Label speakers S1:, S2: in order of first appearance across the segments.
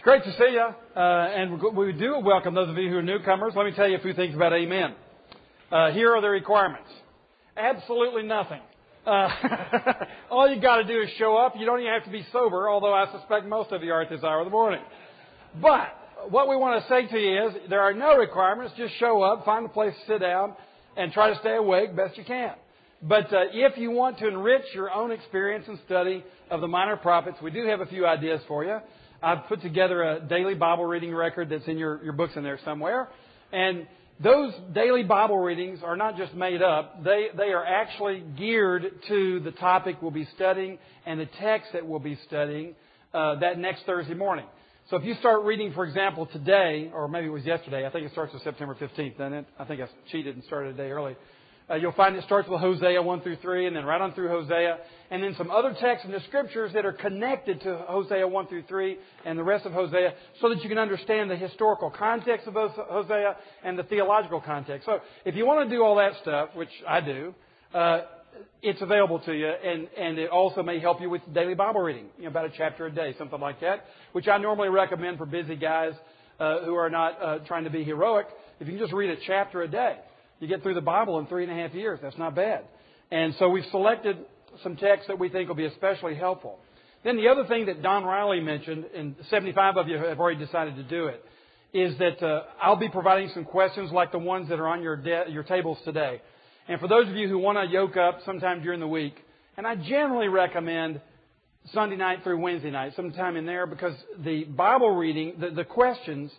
S1: It's great to see you, uh, and we do welcome those of you who are newcomers. Let me tell you a few things about Amen. Uh, here are the requirements. Absolutely nothing. Uh, all you got to do is show up. You don't even have to be sober, although I suspect most of you are at this hour of the morning. But what we want to say to you is there are no requirements. Just show up, find a place to sit down, and try to stay awake best you can. But uh, if you want to enrich your own experience and study of the minor prophets, we do have a few ideas for you. I've put together a daily Bible reading record that's in your, your books in there somewhere. And those daily Bible readings are not just made up, they, they are actually geared to the topic we'll be studying and the text that we'll be studying uh, that next Thursday morning. So if you start reading, for example, today, or maybe it was yesterday, I think it starts with September 15th, doesn't it? I think I cheated and started a day early. Uh, you'll find it starts with Hosea 1 through 3, and then right on through Hosea, and then some other texts in the scriptures that are connected to Hosea 1 through 3 and the rest of Hosea, so that you can understand the historical context of Hosea and the theological context. So if you want to do all that stuff, which I do, uh, it's available to you, and, and it also may help you with daily Bible reading, you know, about a chapter a day, something like that, which I normally recommend for busy guys uh, who are not uh, trying to be heroic. If you can just read a chapter a day, you get through the Bible in three and a half years. That's not bad. And so we've selected some texts that we think will be especially helpful. Then the other thing that Don Riley mentioned, and 75 of you have already decided to do it, is that uh, I'll be providing some questions like the ones that are on your, de- your tables today. And for those of you who want to yoke up sometime during the week, and I generally recommend Sunday night through Wednesday night, sometime in there, because the Bible reading, the, the questions,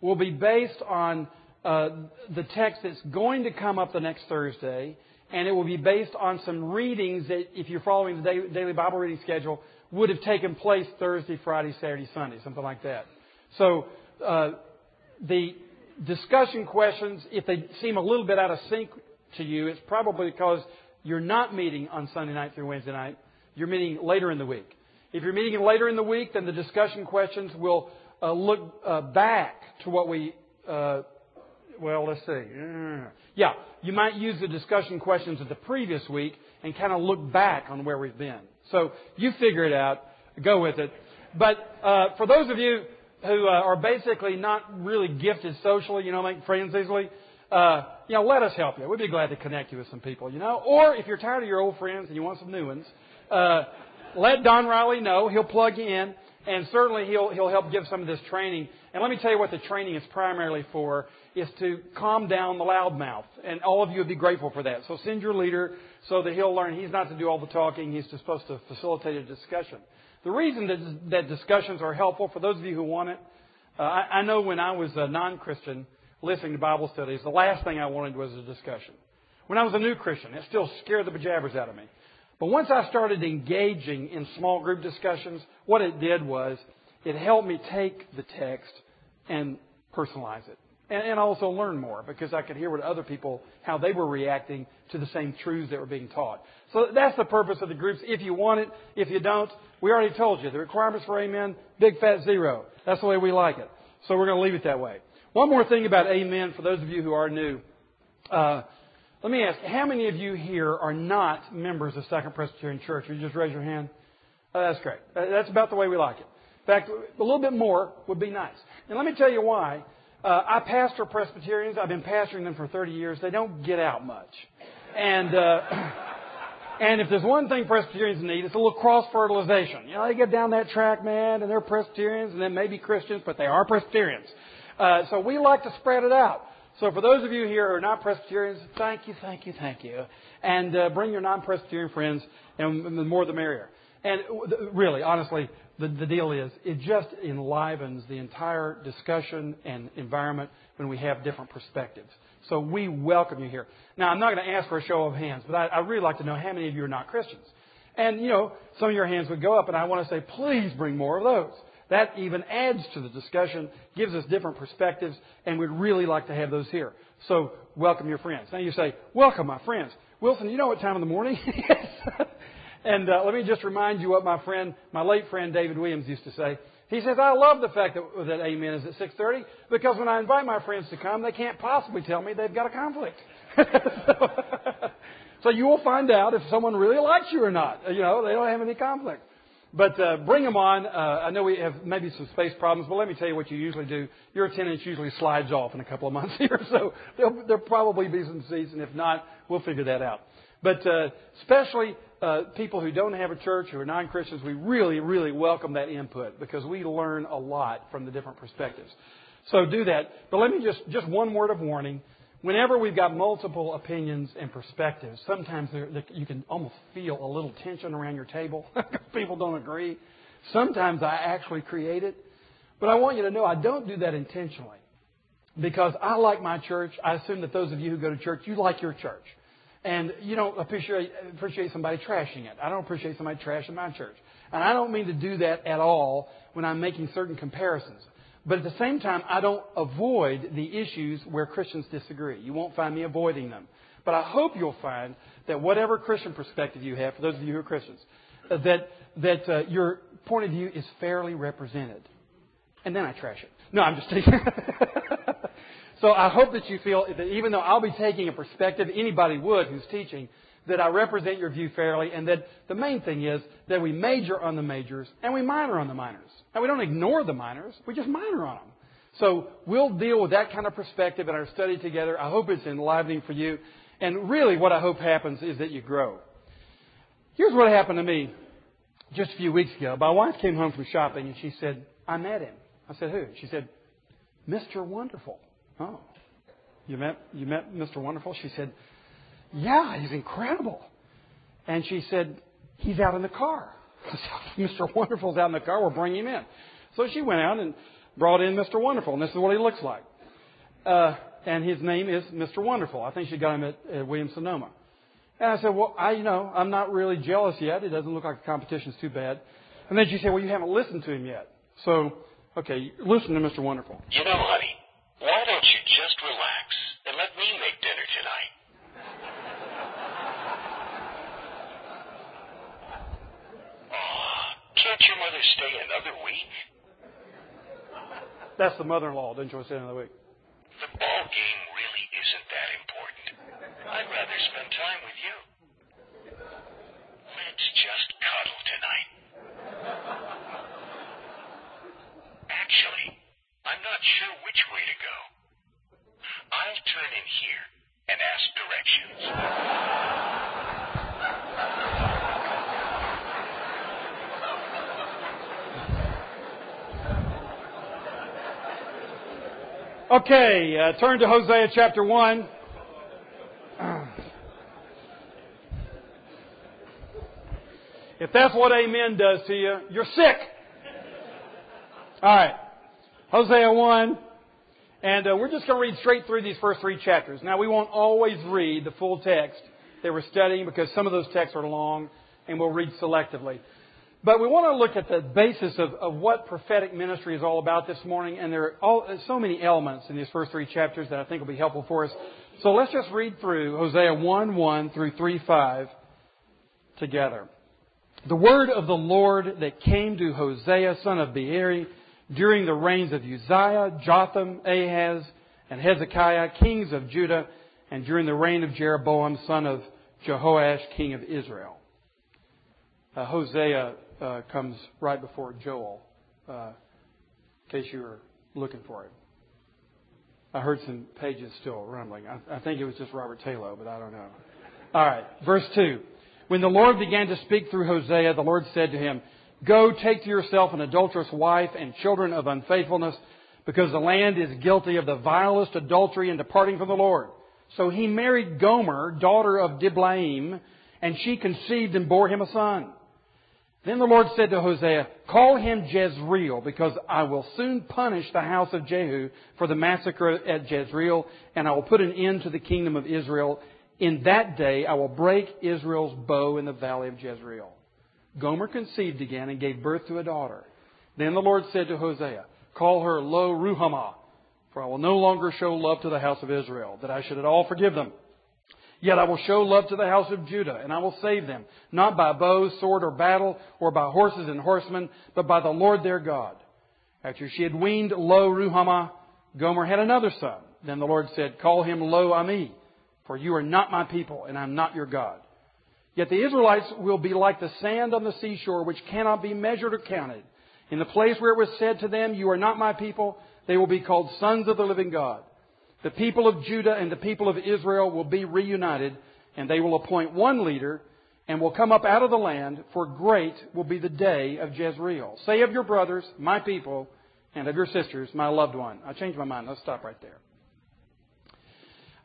S1: will be based on uh, the text that's going to come up the next Thursday, and it will be based on some readings that, if you're following the daily Bible reading schedule, would have taken place Thursday, Friday, Saturday, Sunday, something like that. So uh, the discussion questions, if they seem a little bit out of sync to you, it's probably because you're not meeting on Sunday night through Wednesday night. You're meeting later in the week. If you're meeting later in the week, then the discussion questions will uh, look uh, back to what we uh, well, let's see. Yeah, you might use the discussion questions of the previous week and kind of look back on where we've been. So you figure it out, go with it. But uh, for those of you who uh, are basically not really gifted socially, you know, make friends easily, uh, you know, let us help you. We'd be glad to connect you with some people, you know. Or if you're tired of your old friends and you want some new ones, uh, let Don Riley know. He'll plug you in, and certainly he'll he'll help give some of this training. And let me tell you what the training is primarily for is to calm down the loudmouth. And all of you would be grateful for that. So send your leader so that he'll learn he's not to do all the talking, he's just supposed to facilitate a discussion. The reason that, that discussions are helpful, for those of you who want it, uh, I, I know when I was a non Christian listening to Bible studies, the last thing I wanted was a discussion. When I was a new Christian, it still scared the bejabbers out of me. But once I started engaging in small group discussions, what it did was it helped me take the text and personalize it and, and also learn more because I could hear what other people, how they were reacting to the same truths that were being taught. So that's the purpose of the groups. If you want it, if you don't, we already told you the requirements for Amen, big fat zero. That's the way we like it. So we're going to leave it that way. One more thing about Amen for those of you who are new. Uh, let me ask, how many of you here are not members of Second Presbyterian Church? Will you just raise your hand? Oh, that's great. That's about the way we like it. In fact, a little bit more would be nice. And let me tell you why. Uh, I pastor Presbyterians. I've been pastoring them for 30 years. They don't get out much. And, uh, and if there's one thing Presbyterians need, it's a little cross fertilization. You know, they get down that track, man, and they're Presbyterians and then maybe Christians, but they are Presbyterians. Uh, so we like to spread it out. So for those of you here who are not Presbyterians, thank you, thank you, thank you. And uh, bring your non-Presbyterian friends, and the more the merrier. And uh, really, honestly, the, the deal is it just enlivens the entire discussion and environment when we have different perspectives. So we welcome you here. Now, I'm not going to ask for a show of hands, but I, I really like to know how many of you are not Christians. And, you know, some of your hands would go up, and I want to say, please bring more of those. That even adds to the discussion, gives us different perspectives, and we'd really like to have those here. So welcome your friends. Now you say, welcome my friends. Wilson, you know what time of the morning And uh, let me just remind you what my friend, my late friend David Williams used to say. He says, I love the fact that, that Amen is at 6.30 because when I invite my friends to come, they can't possibly tell me they've got a conflict. so, so you will find out if someone really likes you or not. You know, they don't have any conflict. But uh, bring them on. Uh, I know we have maybe some space problems, but let me tell you what you usually do. Your attendance usually slides off in a couple of months here, so there'll, there'll probably be some seats, and if not, we'll figure that out. But uh, especially uh, people who don't have a church, who are non-Christians, we really, really welcome that input because we learn a lot from the different perspectives. So do that. But let me just, just one word of warning. Whenever we've got multiple opinions and perspectives, sometimes you can almost feel a little tension around your table. People don't agree. Sometimes I actually create it. But I want you to know I don't do that intentionally. Because I like my church. I assume that those of you who go to church, you like your church. And you don't appreciate, appreciate somebody trashing it. I don't appreciate somebody trashing my church. And I don't mean to do that at all when I'm making certain comparisons. But at the same time, I don't avoid the issues where Christians disagree. You won't find me avoiding them. But I hope you'll find that whatever Christian perspective you have, for those of you who are Christians, that, that uh, your point of view is fairly represented. And then I trash it. No, I'm just taking. So I hope that you feel that even though I'll be taking a perspective, anybody would who's teaching, that I represent your view fairly, and that the main thing is that we major on the majors and we minor on the minors. Now, we don't ignore the minors, we just minor on them. So we'll deal with that kind of perspective in our study together. I hope it's enlivening for you. And really, what I hope happens is that you grow. Here's what happened to me just a few weeks ago. My wife came home from shopping and she said, I met him. I said, Who? She said, Mr. Wonderful. Oh. You met you met Mr. Wonderful? She said, yeah, he's incredible. And she said, He's out in the car. Mr. Wonderful's out in the car. We'll bring him in. So she went out and brought in Mr. Wonderful, and this is what he looks like. Uh, and his name is Mr. Wonderful. I think she got him at, at Williams Sonoma. And I said, well, I, you know, I'm not really jealous yet. It doesn't look like the competition's too bad. And then she said, well, you haven't listened to him yet. So, okay, listen to Mr. Wonderful.
S2: You know, honey, why don't you just relax and let me make dinner tonight? Can't your mother stay another week?
S1: That's the mother-in-law. Didn't you want to stay another week?
S2: The ball game really isn't that important. I'd rather spend time with you. Let's just cuddle tonight. Actually, I'm not sure which way to go. I'll turn in here and ask directions.
S1: Okay, uh, turn to Hosea chapter 1. If that's what amen does to you, you're sick. All right. Hosea 1. And uh, we're just going to read straight through these first three chapters. Now, we won't always read the full text that we're studying because some of those texts are long and we'll read selectively. But we want to look at the basis of, of what prophetic ministry is all about this morning, and there are all, so many elements in these first three chapters that I think will be helpful for us. So let's just read through Hosea 1 1 through 3 5 together. The word of the Lord that came to Hosea, son of Beeri, during the reigns of Uzziah, Jotham, Ahaz, and Hezekiah, kings of Judah, and during the reign of Jeroboam, son of Jehoash, king of Israel. Uh, Hosea uh, comes right before Joel, uh, in case you were looking for it. I heard some pages still rumbling. I, I think it was just Robert Taylor, but I don't know. All right, verse 2. When the Lord began to speak through Hosea, the Lord said to him, Go take to yourself an adulterous wife and children of unfaithfulness, because the land is guilty of the vilest adultery and departing from the Lord. So he married Gomer, daughter of Diblaim, and she conceived and bore him a son. Then the Lord said to Hosea, Call him Jezreel, because I will soon punish the house of Jehu for the massacre at Jezreel, and I will put an end to the kingdom of Israel. In that day I will break Israel's bow in the valley of Jezreel. Gomer conceived again and gave birth to a daughter. Then the Lord said to Hosea, Call her Lo Ruhamah, for I will no longer show love to the house of Israel, that I should at all forgive them. Yet I will show love to the house of Judah, and I will save them, not by bow, sword, or battle, or by horses and horsemen, but by the Lord their God. After she had weaned Lo Ruhamah, Gomer had another son. Then the Lord said, Call him Lo Ami, for you are not my people, and I am not your God. Yet the Israelites will be like the sand on the seashore, which cannot be measured or counted. In the place where it was said to them, You are not my people, they will be called sons of the living God. The people of Judah and the people of Israel will be reunited, and they will appoint one leader, and will come up out of the land, for great will be the day of Jezreel. Say of your brothers, my people, and of your sisters, my loved one. I changed my mind. Let's stop right there.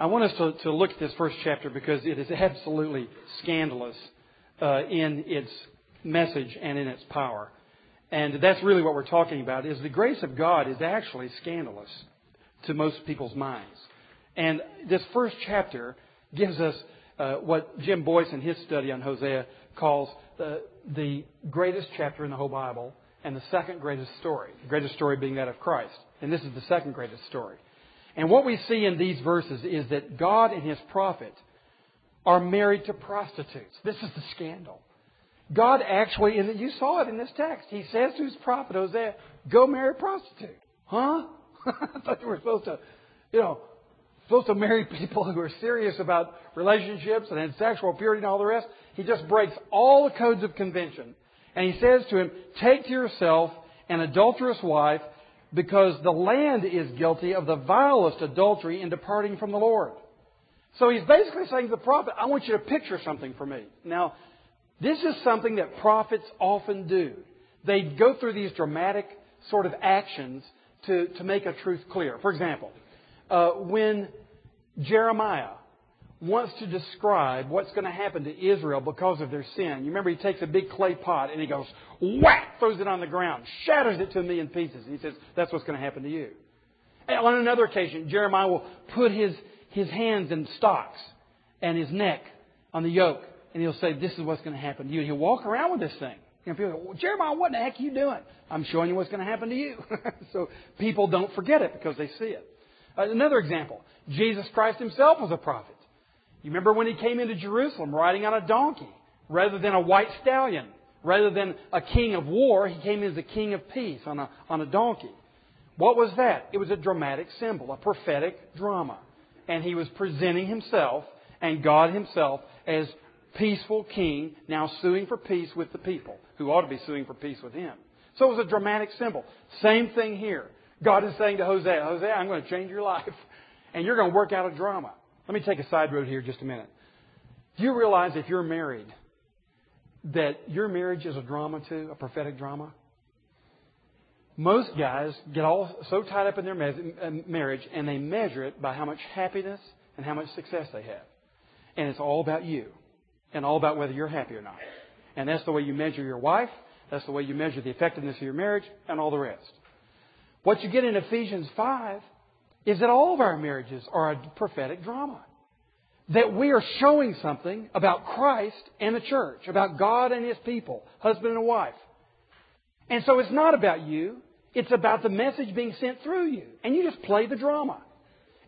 S1: I want us to, to look at this first chapter because it is absolutely scandalous uh, in its message and in its power. And that's really what we're talking about is the grace of God is actually scandalous to most people's minds. And this first chapter gives us uh, what Jim Boice in his study on Hosea calls the, the greatest chapter in the whole Bible and the second greatest story. The greatest story being that of Christ. And this is the second greatest story. And what we see in these verses is that God and his prophet are married to prostitutes. This is the scandal. God actually, and you saw it in this text. He says to his prophet Hosea, go marry a prostitute. Huh? I thought you were supposed to, you know, supposed to marry people who are serious about relationships and sexual purity and all the rest. He just breaks all the codes of convention. And he says to him, take to yourself an adulterous wife because the land is guilty of the vilest adultery in departing from the Lord. So he's basically saying to the prophet, I want you to picture something for me. Now, this is something that prophets often do. They go through these dramatic sort of actions to, to make a truth clear. For example, uh, when Jeremiah wants to describe what's going to happen to Israel because of their sin, you remember he takes a big clay pot and he goes, whack, throws it on the ground, shatters it to a million pieces. and He says, that's what's going to happen to you. And on another occasion, Jeremiah will put his, his hands in stocks and his neck on the yoke and he'll say, This is what's going to happen to you. And he'll walk around with this thing. And people go, well, Jeremiah, what the heck are you doing? I'm showing you what's going to happen to you. so people don't forget it because they see it. Another example Jesus Christ himself was a prophet. You remember when he came into Jerusalem riding on a donkey rather than a white stallion? Rather than a king of war, he came as a king of peace on a, on a donkey. What was that? It was a dramatic symbol, a prophetic drama. And he was presenting himself and God himself as peaceful king now suing for peace with the people who ought to be suing for peace with him. So it was a dramatic symbol. Same thing here. God is saying to Hosea, Hosea, I'm going to change your life and you're going to work out a drama. Let me take a side road here just a minute. Do you realize if you're married that your marriage is a drama too, a prophetic drama? Most guys get all so tied up in their marriage and they measure it by how much happiness and how much success they have. And it's all about you and all about whether you're happy or not. And that's the way you measure your wife. That's the way you measure the effectiveness of your marriage and all the rest. What you get in Ephesians 5 is that all of our marriages are a prophetic drama. That we are showing something about Christ and the church, about God and His people, husband and wife. And so it's not about you. It's about the message being sent through you. And you just play the drama.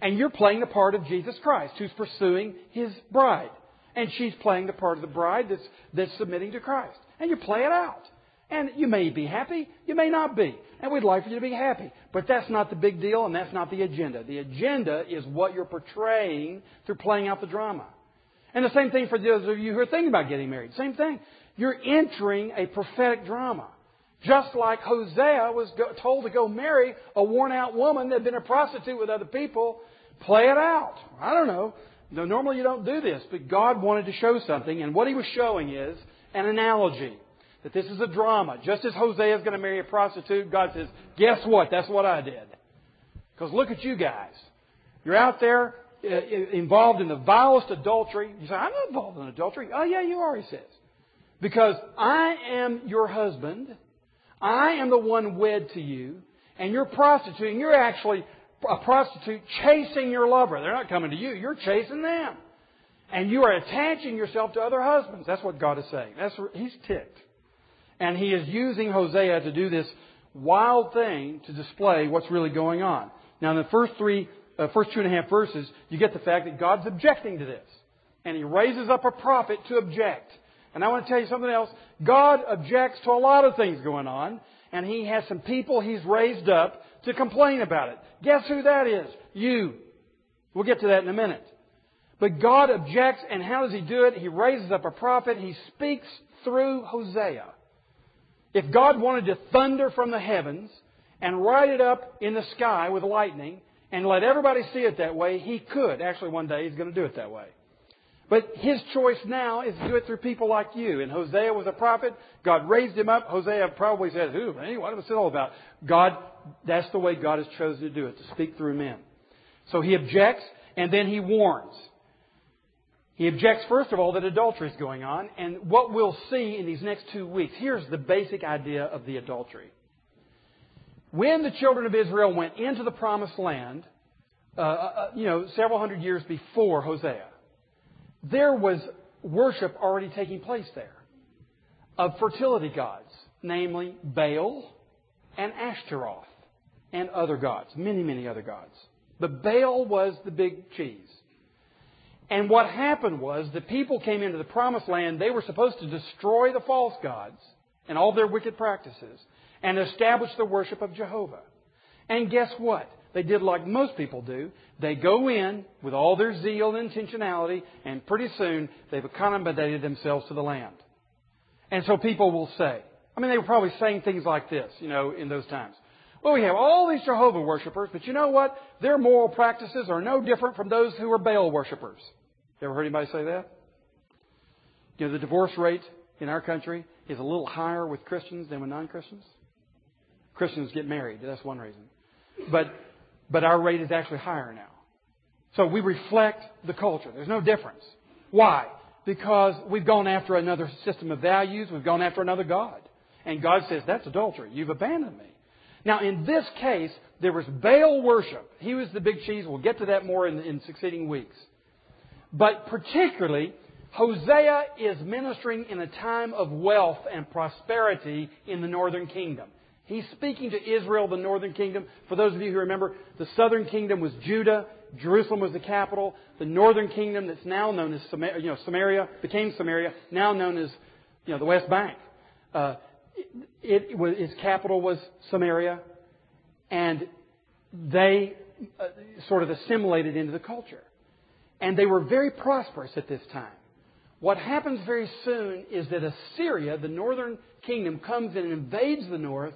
S1: And you're playing the part of Jesus Christ, who's pursuing His bride. And she's playing the part of the bride that's, that's submitting to Christ. And you play it out. And you may be happy, you may not be. And we'd like for you to be happy. But that's not the big deal, and that's not the agenda. The agenda is what you're portraying through playing out the drama. And the same thing for those of you who are thinking about getting married. Same thing. You're entering a prophetic drama. Just like Hosea was told to go marry a worn out woman that had been a prostitute with other people, play it out. I don't know. Now, normally you don't do this, but God wanted to show something, and what He was showing is an analogy. That this is a drama. Just as Hosea is going to marry a prostitute, God says, guess what? That's what I did. Because look at you guys. You're out there uh, involved in the vilest adultery. You say, I'm not involved in adultery. Oh, yeah, you are, he says. Because I am your husband. I am the one wed to you. And you're prostituting. You're actually a prostitute chasing your lover. They're not coming to you. You're chasing them. And you are attaching yourself to other husbands. That's what God is saying. That's He's ticked. And He is using Hosea to do this wild thing to display what's really going on. Now, in the first three, uh, first two and a half verses, you get the fact that God's objecting to this. And He raises up a prophet to object. And I want to tell you something else. God objects to a lot of things going on. And He has some people He's raised up to complain about it. Guess who that is? You. We'll get to that in a minute. But God objects, and how does He do it? He raises up a prophet. He speaks through Hosea. If God wanted to thunder from the heavens and write it up in the sky with lightning and let everybody see it that way, He could. Actually, one day He's going to do it that way. But His choice now is to do it through people like you. And Hosea was a prophet. God raised him up. Hosea probably said, Who, me? What it all about? God, that's the way God has chosen to do it, to speak through men. So He objects, and then He warns. He objects, first of all, that adultery is going on. And what we'll see in these next two weeks, here's the basic idea of the adultery. When the children of Israel went into the promised land, uh, uh, you know, several hundred years before Hosea, there was worship already taking place there of fertility gods, namely Baal and Ashtaroth and other gods, many, many other gods. But Baal was the big cheese. And what happened was the people came into the promised land. They were supposed to destroy the false gods and all their wicked practices and establish the worship of Jehovah. And guess what? They did like most people do. They go in with all their zeal and intentionality, and pretty soon they've accommodated themselves to the land. And so people will say, I mean, they were probably saying things like this, you know, in those times. Well, we have all these Jehovah worshippers, but you know what? Their moral practices are no different from those who are Baal worshippers. You ever heard anybody say that? You know, the divorce rate in our country is a little higher with Christians than with non-Christians. Christians get married. That's one reason. But, but our rate is actually higher now. So we reflect the culture. There's no difference. Why? Because we've gone after another system of values. We've gone after another God. And God says, that's adultery. You've abandoned me. Now, in this case, there was Baal worship. He was the big cheese. We'll get to that more in, in succeeding weeks. But particularly, Hosea is ministering in a time of wealth and prosperity in the northern kingdom. He's speaking to Israel, the northern kingdom. For those of you who remember, the southern kingdom was Judah. Jerusalem was the capital. The northern kingdom, that's now known as Samaria, you know, Samaria became Samaria, now known as you know, the West Bank. Uh, it, it was, its capital was Samaria, and they uh, sort of assimilated into the culture. And they were very prosperous at this time. What happens very soon is that Assyria, the northern kingdom, comes and invades the north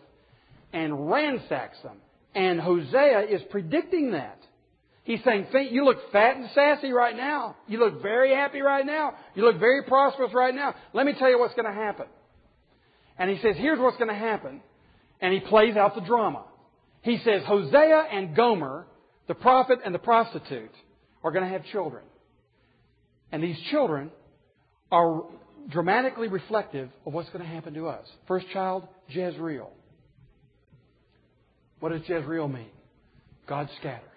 S1: and ransacks them. And Hosea is predicting that. He's saying, you look fat and sassy right now. You look very happy right now. You look very prosperous right now. Let me tell you what's going to happen. And he says, here's what's going to happen. And he plays out the drama. He says, Hosea and Gomer, the prophet and the prostitute, are going to have children. And these children are dramatically reflective of what's going to happen to us. First child, Jezreel. What does Jezreel mean? God scatters.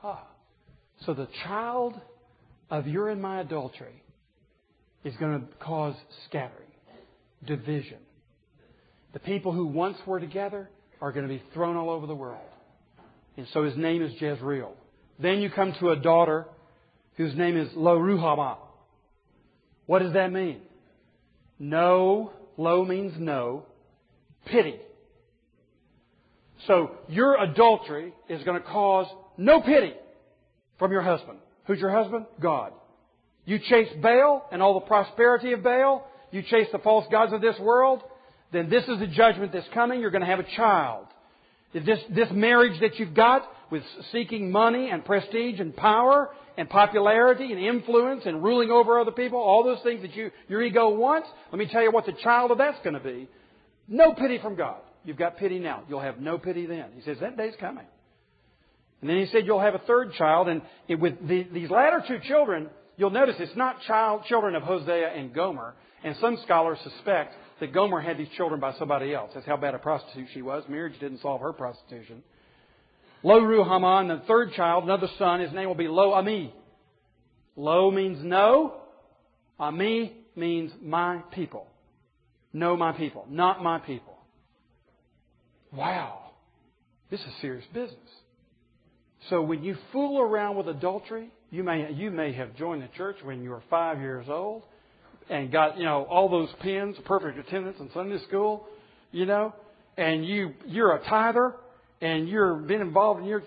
S1: Ah. So the child of your and my adultery is going to cause scattering, division. The people who once were together are going to be thrown all over the world. And so his name is Jezreel. Then you come to a daughter whose name is Lo Ruhamah. What does that mean? No, lo means no, pity. So your adultery is going to cause no pity from your husband. Who's your husband? God. You chase Baal and all the prosperity of Baal. You chase the false gods of this world. Then this is the judgment that's coming. You're going to have a child. This, this marriage that you've got with seeking money and prestige and power and popularity and influence and ruling over other people, all those things that you, your ego wants, let me tell you what the child of that's going to be. No pity from God. You've got pity now. You'll have no pity then. He says, that day's coming. And then he said, you'll have a third child. And with the, these latter two children, you'll notice it's not child, children of Hosea and Gomer. And some scholars suspect that Gomer had these children by somebody else. That's how bad a prostitute she was. Marriage didn't solve her prostitution. Lo Ruhamah, the third child, another son, his name will be Lo Ami. Lo means no. Ami means my people. No, my people. Not my people. Wow. This is serious business. So when you fool around with adultery, you may, you may have joined the church when you were five years old and got, you know, all those pins, perfect attendance in Sunday school, you know, and you, you're a tither and you're been involved in your